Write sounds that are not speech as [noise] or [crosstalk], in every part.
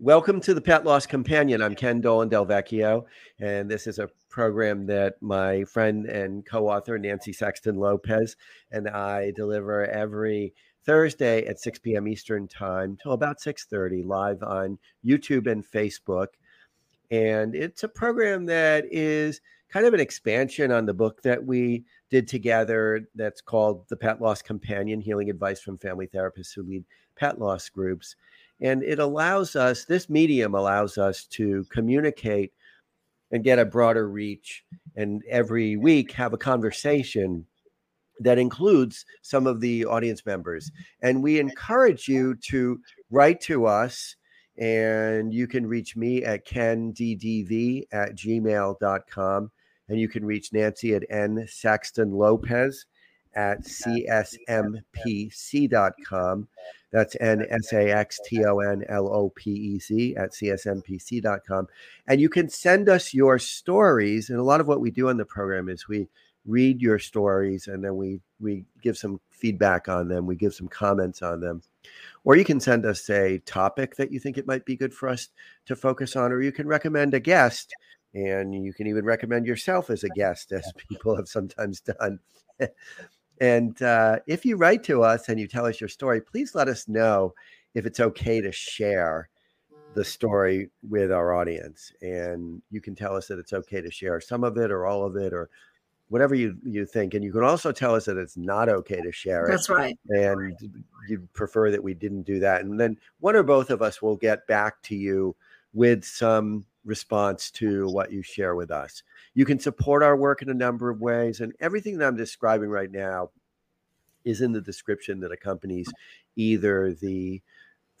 Welcome to the Pet Loss Companion. I'm Ken Dolan Del Vecchio, and this is a program that my friend and co-author Nancy Saxton Lopez and I deliver every Thursday at 6 p.m. Eastern Time till about 6:30 live on YouTube and Facebook. And it's a program that is kind of an expansion on the book that we did together that's called The Pet Loss Companion Healing Advice from Family Therapists Who Lead Pet Loss Groups. And it allows us, this medium allows us to communicate and get a broader reach and every week have a conversation that includes some of the audience members. And we encourage you to write to us and you can reach me at kenddv at gmail.com and you can reach Nancy at N Saxton Lopez at csmpc.com. That's N S A X T O N L O P E Z at csmpc.com. And you can send us your stories. And a lot of what we do on the program is we read your stories and then we we give some feedback on them we give some comments on them or you can send us a topic that you think it might be good for us to focus on or you can recommend a guest and you can even recommend yourself as a guest as [laughs] people have sometimes done [laughs] and uh, if you write to us and you tell us your story please let us know if it's okay to share the story with our audience. And you can tell us that it's okay to share some of it or all of it or whatever you you think. And you can also tell us that it's not okay to share it that's right. and you prefer that we didn't do that. And then one or both of us will get back to you with some response to what you share with us you can support our work in a number of ways and everything that i'm describing right now is in the description that accompanies either the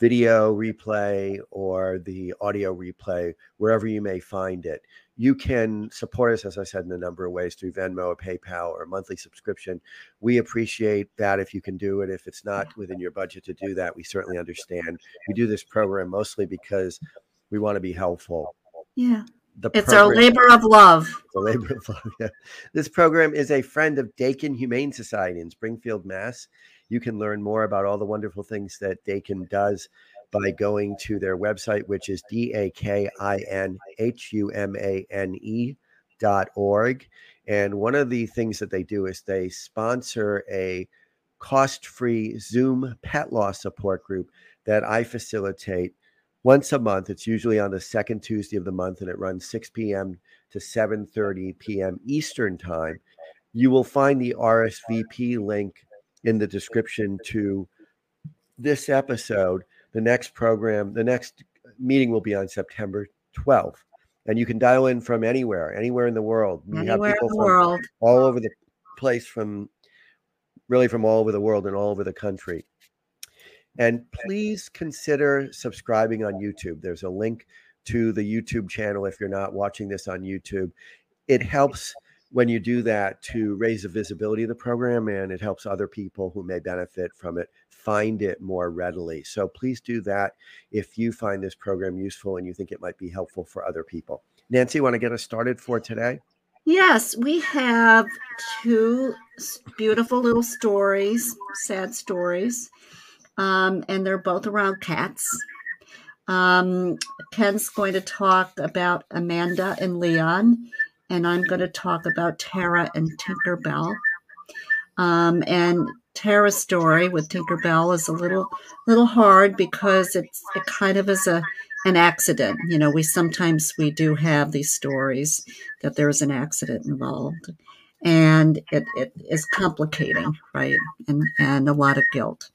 video replay or the audio replay, wherever you may find it. You can support us, as I said, in a number of ways through Venmo or PayPal or monthly subscription. We appreciate that if you can do it. If it's not within your budget to do that, we certainly understand. We do this program mostly because we want to be helpful. Yeah. The it's program, our labor of love. The labor of love. [laughs] Yeah. This program is a friend of Dakin Humane Society in Springfield, Mass. You can learn more about all the wonderful things that Dakin does by going to their website, which is D A K I N H U M A N E dot org. And one of the things that they do is they sponsor a cost free Zoom pet loss support group that I facilitate once a month. It's usually on the second Tuesday of the month, and it runs 6 p.m. to 7:30 p.m. Eastern time. You will find the RSVP link in the description to this episode. The next program, the next meeting will be on September 12th. And you can dial in from anywhere, anywhere in the world. We anywhere have people in the world. all over the place from really from all over the world and all over the country. And please consider subscribing on YouTube. There's a link to the YouTube channel if you're not watching this on YouTube. It helps when you do that to raise the visibility of the program and it helps other people who may benefit from it find it more readily. So please do that if you find this program useful and you think it might be helpful for other people. Nancy, want to get us started for today? Yes, we have two beautiful little stories, sad stories um, and they're both around cats. Um, Ken's going to talk about Amanda and Leon, and I'm going to talk about Tara and Tinkerbell. Um, and Tara's story with Tinkerbell is a little little hard because it's it kind of is a an accident. You know, we sometimes we do have these stories that there is an accident involved, and it, it is complicating, right? And and a lot of guilt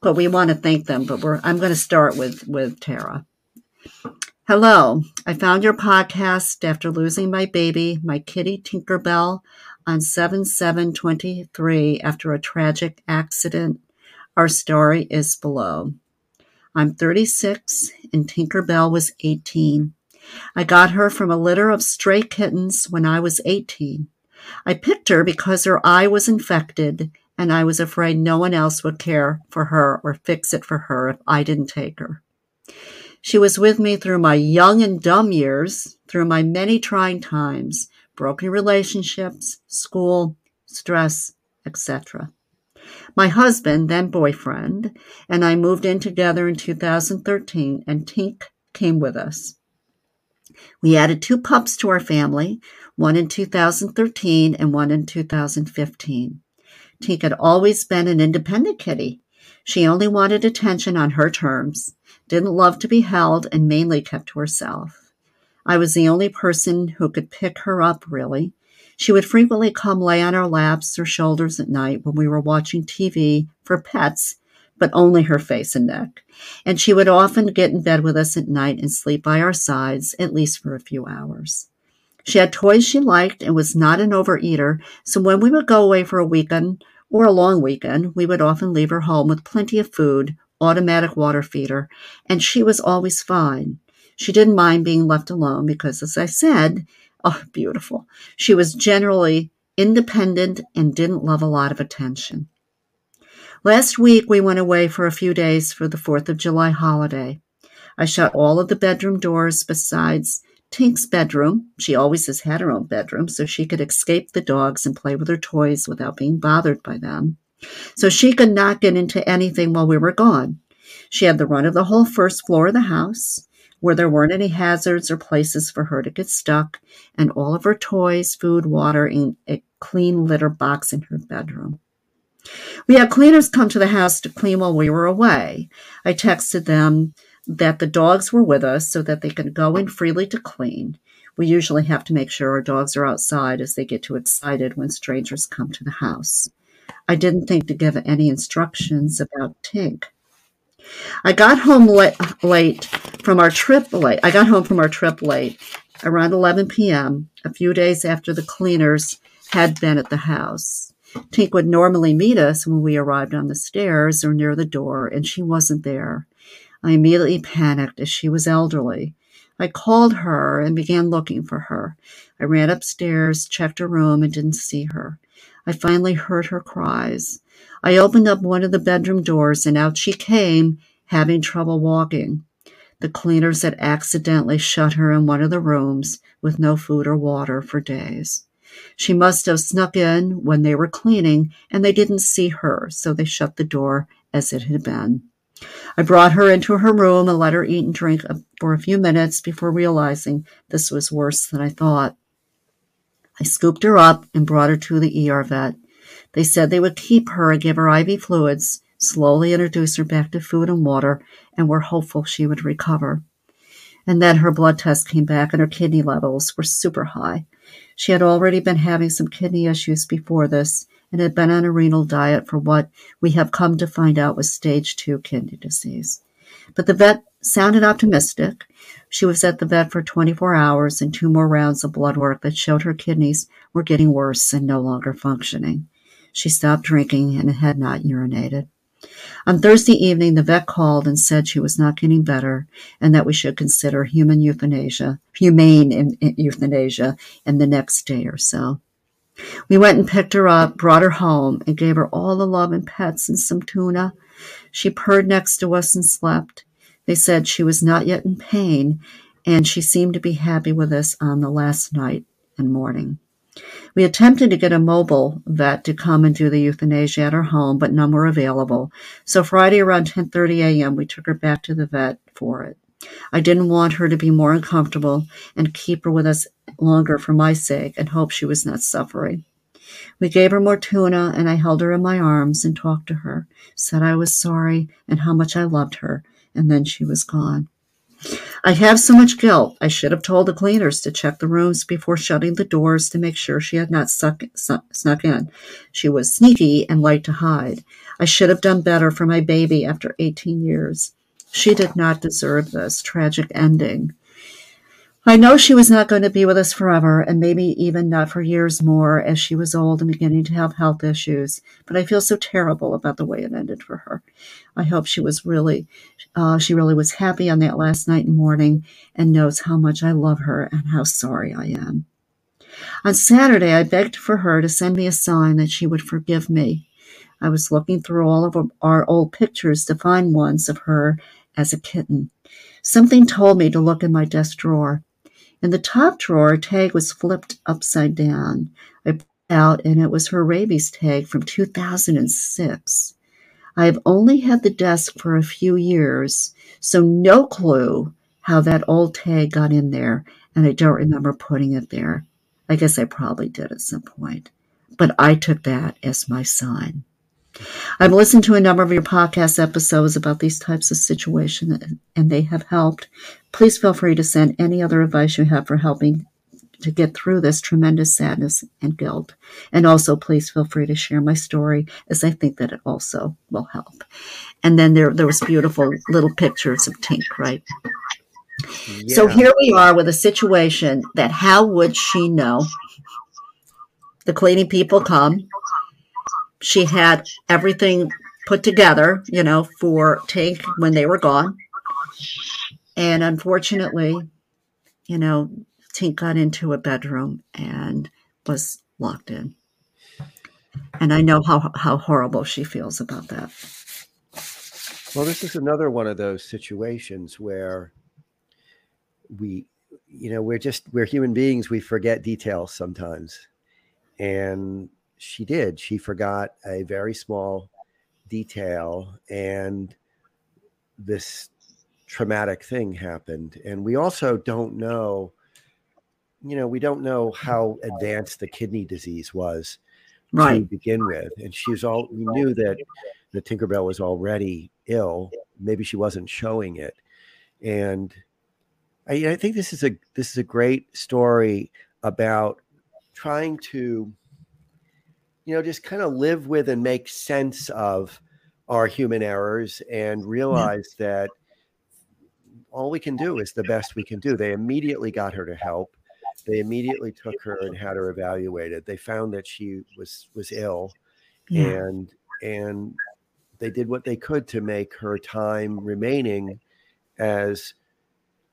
but we want to thank them. But we're I'm going to start with with Tara. Hello, I found your podcast after losing my baby, my kitty Tinkerbell, on 7 7 23 after a tragic accident. Our story is below. I'm 36 and Tinkerbell was 18. I got her from a litter of stray kittens when I was 18. I picked her because her eye was infected and I was afraid no one else would care for her or fix it for her if I didn't take her. She was with me through my young and dumb years, through my many trying times, broken relationships, school, stress, etc. My husband, then boyfriend, and I moved in together in 2013, and Tink came with us. We added two pups to our family, one in 2013 and one in 2015. Tink had always been an independent kitty. She only wanted attention on her terms, didn't love to be held, and mainly kept to herself. I was the only person who could pick her up, really. She would frequently come lay on our laps or shoulders at night when we were watching TV for pets, but only her face and neck. And she would often get in bed with us at night and sleep by our sides, at least for a few hours. She had toys she liked and was not an overeater, so when we would go away for a weekend or a long weekend, we would often leave her home with plenty of food, automatic water feeder, and she was always fine. She didn't mind being left alone because, as I said, [laughs] oh, beautiful. She was generally independent and didn't love a lot of attention. Last week, we went away for a few days for the 4th of July holiday. I shut all of the bedroom doors besides Tink's bedroom. She always has had her own bedroom, so she could escape the dogs and play with her toys without being bothered by them. So she could not get into anything while we were gone. She had the run of the whole first floor of the house, where there weren't any hazards or places for her to get stuck, and all of her toys, food, water, in a clean litter box in her bedroom. We had cleaners come to the house to clean while we were away. I texted them that the dogs were with us so that they could go in freely to clean. We usually have to make sure our dogs are outside as they get too excited when strangers come to the house. I didn't think to give any instructions about Tink. I got home late from our trip late. I got home from our trip late around 11 p.m., a few days after the cleaners had been at the house. Tink would normally meet us when we arrived on the stairs or near the door, and she wasn't there. I immediately panicked as she was elderly. I called her and began looking for her. I ran upstairs, checked her room, and didn't see her. I finally heard her cries. I opened up one of the bedroom doors, and out she came, having trouble walking. The cleaners had accidentally shut her in one of the rooms with no food or water for days. She must have snuck in when they were cleaning, and they didn't see her, so they shut the door as it had been. I brought her into her room and let her eat and drink for a few minutes before realizing this was worse than I thought. I scooped her up and brought her to the ER vet. They said they would keep her and give her IV fluids, slowly introduce her back to food and water, and were hopeful she would recover. And then her blood test came back and her kidney levels were super high. She had already been having some kidney issues before this, and had been on a renal diet for what we have come to find out was stage two kidney disease. But the vet sounded optimistic. She was at the vet for 24 hours and two more rounds of blood work that showed her kidneys were getting worse and no longer functioning. She stopped drinking and had not urinated. On Thursday evening, the vet called and said she was not getting better and that we should consider human euthanasia, humane euthanasia, in the next day or so. We went and picked her up, brought her home, and gave her all the love and pets and some tuna. She purred next to us and slept. They said she was not yet in pain, and she seemed to be happy with us on the last night and morning. We attempted to get a mobile vet to come and do the euthanasia at her home, but none were available. So Friday around 10:30 a.m., we took her back to the vet for it. I didn't want her to be more uncomfortable and keep her with us longer for my sake and hope she was not suffering. We gave her more tuna and I held her in my arms and talked to her, said I was sorry and how much I loved her, and then she was gone. I have so much guilt. I should have told the cleaners to check the rooms before shutting the doors to make sure she had not suck, snuck in. She was sneaky and liked to hide. I should have done better for my baby after 18 years. She did not deserve this tragic ending. I know she was not going to be with us forever, and maybe even not for years more, as she was old and beginning to have health issues. But I feel so terrible about the way it ended for her. I hope she was really, uh, she really was happy on that last night and morning, and knows how much I love her and how sorry I am. On Saturday, I begged for her to send me a sign that she would forgive me. I was looking through all of our old pictures to find ones of her as a kitten. Something told me to look in my desk drawer. In the top drawer, a tag was flipped upside down. I pulled out, and it was her rabies tag from 2006. I have only had the desk for a few years, so no clue how that old tag got in there, and I don't remember putting it there. I guess I probably did at some point, but I took that as my sign. I've listened to a number of your podcast episodes about these types of situations, and they have helped. Please feel free to send any other advice you have for helping to get through this tremendous sadness and guilt. And also, please feel free to share my story, as I think that it also will help. And then there, there was beautiful little pictures of Tink, right? Yeah. So here we are with a situation that how would she know? The cleaning people come, she had everything put together, you know, for Tink when they were gone. And unfortunately, you know, Tink got into a bedroom and was locked in. And I know how, how horrible she feels about that. Well, this is another one of those situations where we, you know, we're just, we're human beings. We forget details sometimes. And she did. She forgot a very small detail, and this traumatic thing happened. And we also don't know, you know, we don't know how advanced the kidney disease was right. to begin with. And she was all, we knew that the Tinkerbell was already ill. Maybe she wasn't showing it. And I, I think this is a this is a great story about trying to you know, just kind of live with and make sense of our human errors and realize yeah. that all we can do is the best we can do. They immediately got her to help. They immediately took her and had her evaluated. They found that she was was ill, yeah. and and they did what they could to make her time remaining as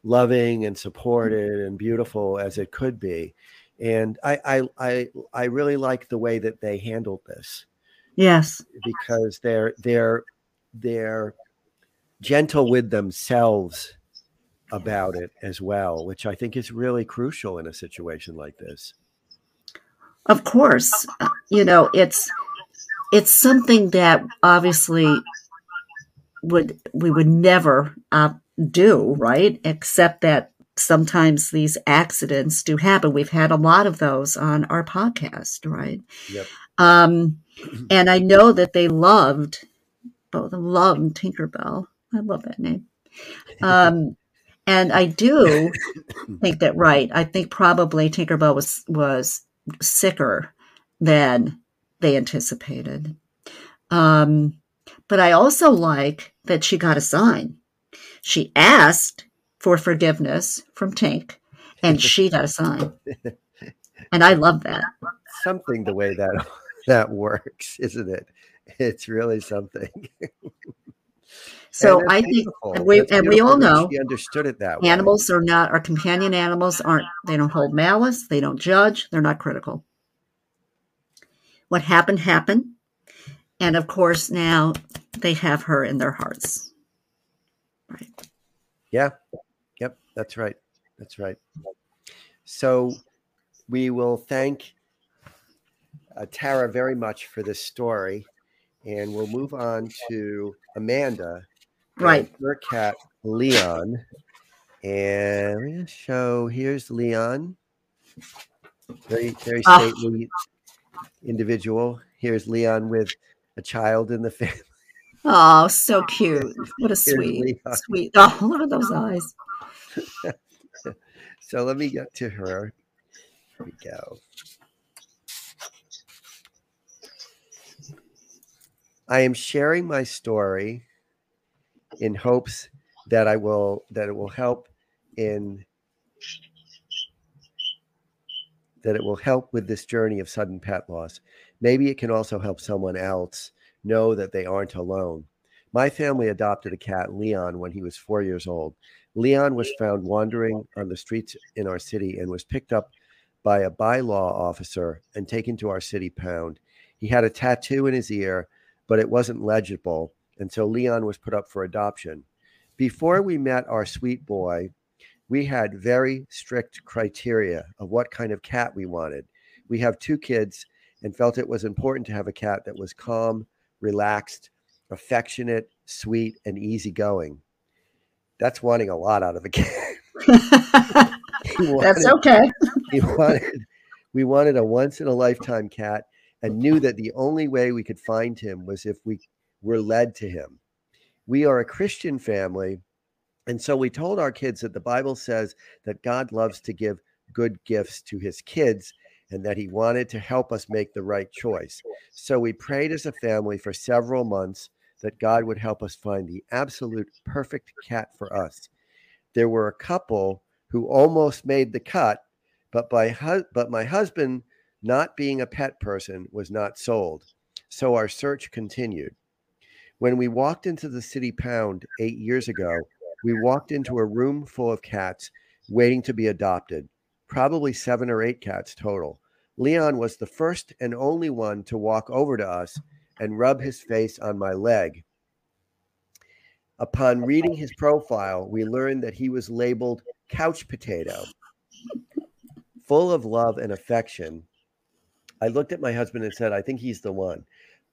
loving and mm-hmm. supported and beautiful as it could be and I, I I I really like the way that they handled this. Yes, because they're they're they're gentle with themselves about it as well, which I think is really crucial in a situation like this. Of course, you know it's it's something that obviously would we would never uh, do right, except that sometimes these accidents do happen. We've had a lot of those on our podcast, right? Yep. Um, and I know that they loved, both loved Tinkerbell. I love that name. Um, and I do [laughs] think that right. I think probably Tinkerbell was was sicker than they anticipated. Um, but I also like that she got a sign. She asked for forgiveness from Tink, and she got a sign. [laughs] And I love that. Something the way that [laughs] that works, isn't it? It's really something. [laughs] So I think, and we, and we all know, she understood it that way. Animals are not our companion animals. aren't They don't hold malice. They don't judge. They're not critical. What happened happened, and of course now they have her in their hearts. Right. Yeah, that's right. That's right. So we will thank uh, Tara very much for this story, and we'll move on to Amanda. Right. Her cat Leon, and we're gonna show. Here's Leon. Very very ah. stately individual. Here's Leon with a child in the family. Oh, so [laughs] cute! What a sweet, sweet. Oh, look at those eyes. [laughs] so let me get to her. Here we go. I am sharing my story in hopes that I will that it will help in that it will help with this journey of sudden pet loss. Maybe it can also help someone else know that they aren't alone. My family adopted a cat, Leon, when he was four years old. Leon was found wandering on the streets in our city and was picked up by a bylaw officer and taken to our city pound. He had a tattoo in his ear, but it wasn't legible, and so Leon was put up for adoption. Before we met our sweet boy, we had very strict criteria of what kind of cat we wanted. We have two kids and felt it was important to have a cat that was calm, relaxed, affectionate, sweet, and easygoing. That's wanting a lot out of a [laughs] cat. [laughs] wanted, That's okay. he wanted, we wanted a once in a lifetime cat and knew that the only way we could find him was if we were led to him. We are a Christian family. And so we told our kids that the Bible says that God loves to give good gifts to his kids and that he wanted to help us make the right choice. So we prayed as a family for several months that God would help us find the absolute perfect cat for us. There were a couple who almost made the cut, but by hu- but my husband, not being a pet person, was not sold. So our search continued. When we walked into the city pound 8 years ago, we walked into a room full of cats waiting to be adopted probably seven or eight cats total. Leon was the first and only one to walk over to us and rub his face on my leg. Upon reading his profile, we learned that he was labeled couch potato. Full of love and affection, I looked at my husband and said, I think he's the one.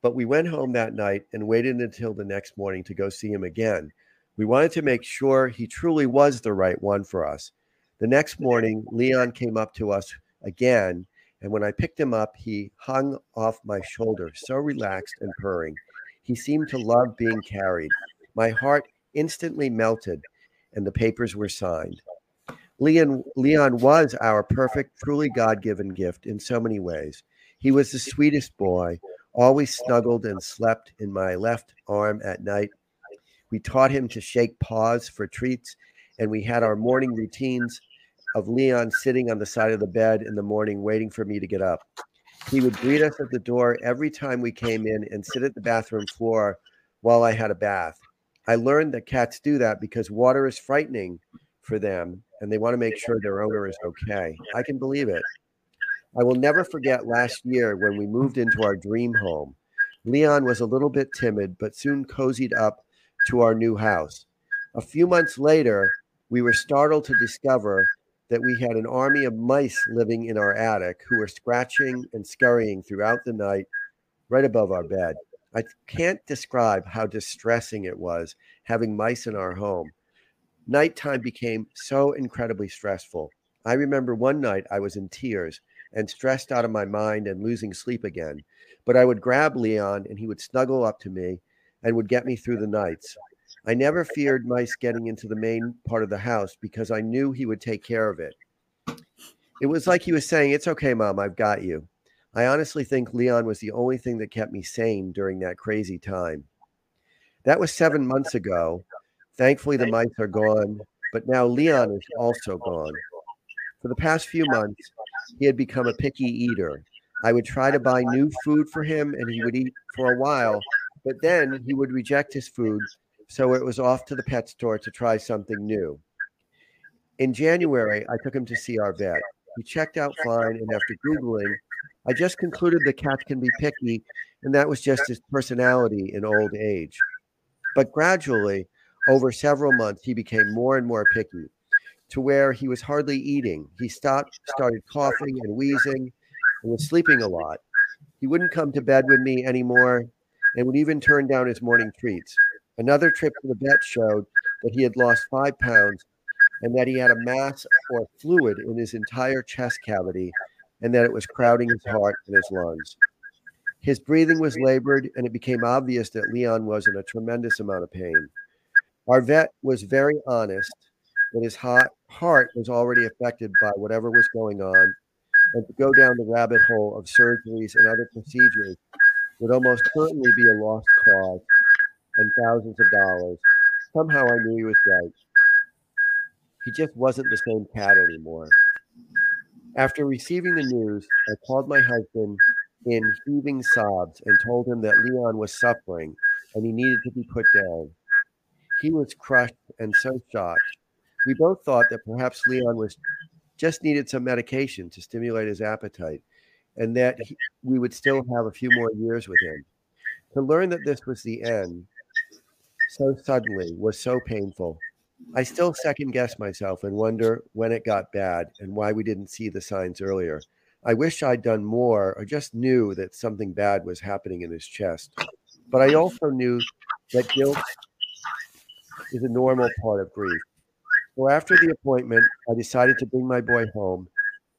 But we went home that night and waited until the next morning to go see him again. We wanted to make sure he truly was the right one for us. The next morning, Leon came up to us again. And when I picked him up, he hung off my shoulder, so relaxed and purring. He seemed to love being carried. My heart instantly melted, and the papers were signed. Leon, Leon was our perfect, truly God given gift in so many ways. He was the sweetest boy, always snuggled and slept in my left arm at night. We taught him to shake paws for treats and we had our morning routines of Leon sitting on the side of the bed in the morning waiting for me to get up. He would greet us at the door every time we came in and sit at the bathroom floor while I had a bath. I learned that cats do that because water is frightening for them and they want to make sure their owner is okay. I can believe it. I will never forget last year when we moved into our dream home. Leon was a little bit timid, but soon cozied up to our new house. A few months later, we were startled to discover that we had an army of mice living in our attic who were scratching and scurrying throughout the night right above our bed. I can't describe how distressing it was having mice in our home. Nighttime became so incredibly stressful. I remember one night I was in tears and stressed out of my mind and losing sleep again. But I would grab Leon and he would snuggle up to me and would get me through the nights. I never feared mice getting into the main part of the house because I knew he would take care of it. It was like he was saying, It's okay, mom, I've got you. I honestly think Leon was the only thing that kept me sane during that crazy time. That was seven months ago. Thankfully, the mice are gone, but now Leon is also gone. For the past few months, he had become a picky eater. I would try to buy new food for him, and he would eat for a while, but then he would reject his food so it was off to the pet store to try something new. In January, I took him to see our vet. He checked out fine, and after Googling, I just concluded the cat can be picky, and that was just his personality in old age. But gradually, over several months, he became more and more picky to where he was hardly eating. He stopped, started coughing and wheezing, and was sleeping a lot. He wouldn't come to bed with me anymore and would even turn down his morning treats. Another trip to the vet showed that he had lost five pounds and that he had a mass or fluid in his entire chest cavity and that it was crowding his heart and his lungs. His breathing was labored, and it became obvious that Leon was in a tremendous amount of pain. Our vet was very honest that his heart was already affected by whatever was going on, and to go down the rabbit hole of surgeries and other procedures would almost certainly be a lost cause and thousands of dollars. Somehow I knew he was right. He just wasn't the same cat anymore. After receiving the news, I called my husband in heaving sobs and told him that Leon was suffering and he needed to be put down. He was crushed and so shocked. We both thought that perhaps Leon was just needed some medication to stimulate his appetite and that he, we would still have a few more years with him. To learn that this was the end so suddenly was so painful. I still second guess myself and wonder when it got bad and why we didn't see the signs earlier. I wish I'd done more or just knew that something bad was happening in his chest. But I also knew that guilt is a normal part of grief. So after the appointment, I decided to bring my boy home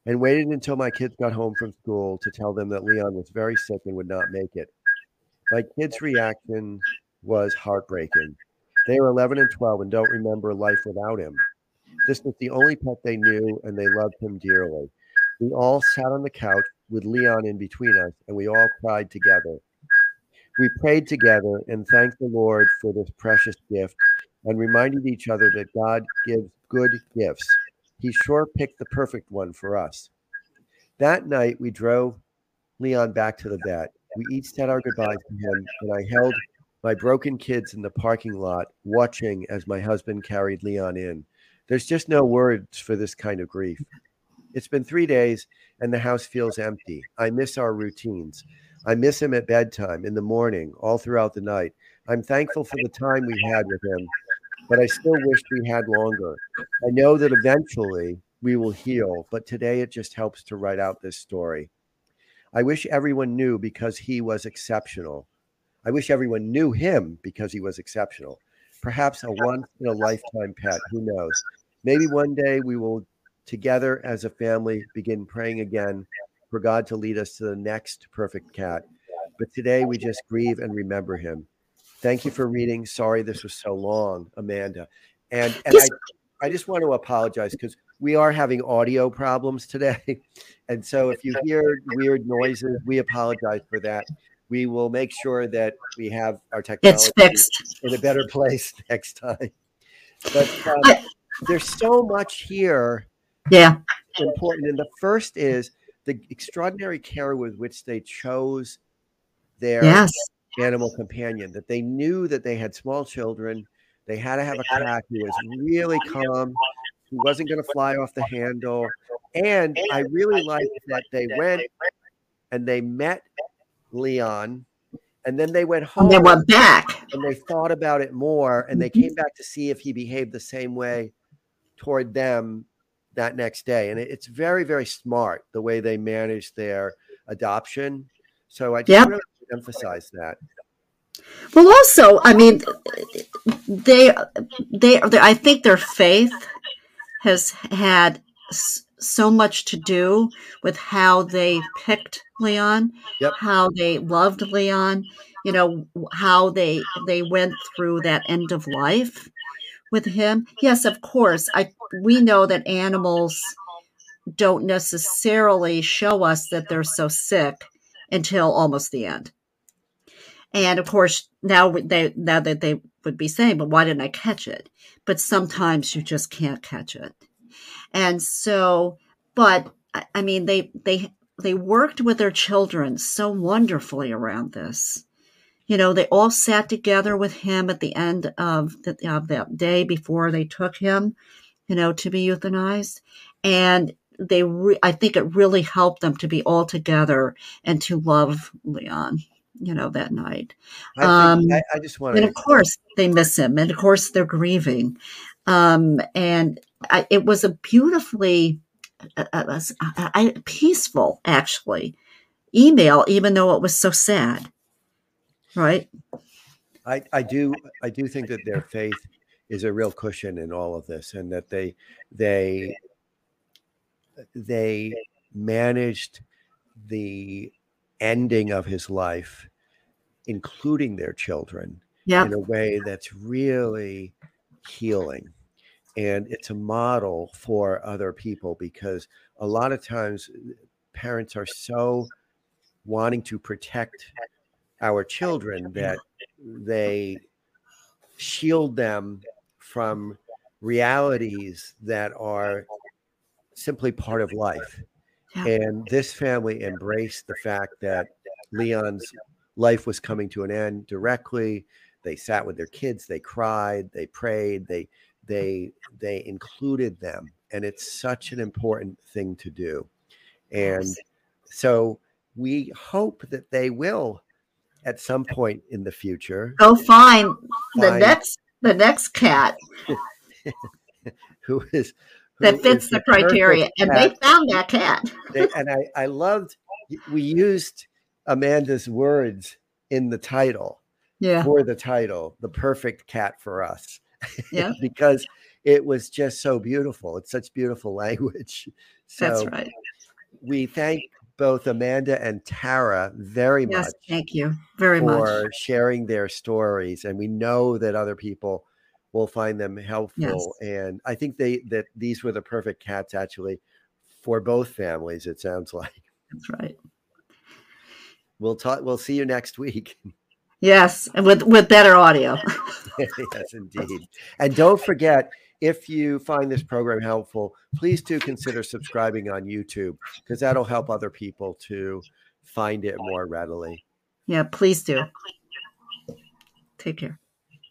and waited until my kids got home from school to tell them that Leon was very sick and would not make it. My kids' reaction was heartbreaking. They were 11 and 12 and don't remember life without him. This was the only pet they knew, and they loved him dearly. We all sat on the couch with Leon in between us, and we all cried together. We prayed together and thanked the Lord for this precious gift and reminded each other that God gives good gifts. He sure picked the perfect one for us. That night, we drove Leon back to the vet. We each said our goodbyes to him, and I held my broken kids in the parking lot, watching as my husband carried Leon in. There's just no words for this kind of grief. It's been three days, and the house feels empty. I miss our routines. I miss him at bedtime, in the morning, all throughout the night. I'm thankful for the time we had with him, but I still wish we had longer. I know that eventually we will heal, but today it just helps to write out this story. I wish everyone knew because he was exceptional. I wish everyone knew him because he was exceptional. Perhaps a [laughs] once in a lifetime pet, who knows? Maybe one day we will, together as a family, begin praying again for God to lead us to the next perfect cat. But today we just grieve and remember him. Thank you for reading. Sorry this was so long, Amanda. And, and I, I just want to apologize because we are having audio problems today. [laughs] And so if you hear weird noises, we apologize for that. We will make sure that we have our technology in a better [laughs] place next time. But um, there's so much here. Yeah. Important. And the first is the extraordinary care with which they chose their yes. animal companion, that they knew that they had small children. They had to have a cat who was really calm, who wasn't going to fly off the handle. And I really liked that they went and they met Leon and then they went home. And they went back. And they thought about it more and they came back to see if he behaved the same way toward them that next day. And it's very, very smart the way they managed their adoption. So I just yep. really emphasize that. Well, also, I mean, they, they, they, I think their faith has had so much to do with how they picked Leon, yep. how they loved Leon, you know, how they they went through that end of life with him. Yes, of course. I we know that animals don't necessarily show us that they're so sick until almost the end. And of course, now they now that they would be saying, "But why didn't I catch it?" But sometimes you just can't catch it, and so. But I mean, they they they worked with their children so wonderfully around this. You know, they all sat together with him at the end of, the, of that day before they took him, you know, to be euthanized. And they, re- I think it really helped them to be all together and to love Leon you know, that night. I, um, I, I just want. And of course, they miss him. And of course, they're grieving. Um, and I, it was a beautifully uh, uh, peaceful, actually, email, even though it was so sad. Right. I, I do I do think that their faith is a real cushion in all of this, and that they they they managed the ending of his life, including their children, yep. in a way that's really healing and it's a model for other people because a lot of times uh, parents are so wanting to protect our children that they shield them from realities that are simply part of life. Yeah. And this family embraced the fact that Leon's life was coming to an end directly. They sat with their kids, they cried, they prayed, they they they included them and it's such an important thing to do. And so we hope that they will at some point in the future go find, find the next the next cat. [laughs] Who is who that fits the, the criteria and they found that cat. They, and I, I loved we used amanda's words in the title yeah. for the title the perfect cat for us Yeah. [laughs] because it was just so beautiful. It's such beautiful language. [laughs] So That's right. we thank both Amanda and Tara very Yes, much thank you very much. for sharing their stories. And we know that other people will find them helpful. And I think they that these were the perfect cats actually for both families, it sounds [laughs] like. That's right. We'll talk we'll see you next week. Yes, and with with better audio. [laughs] yes, indeed. [laughs] And don't forget, if you find this program helpful, please do consider subscribing on YouTube because that'll help other people to find it more readily. yeah, please do. Take care.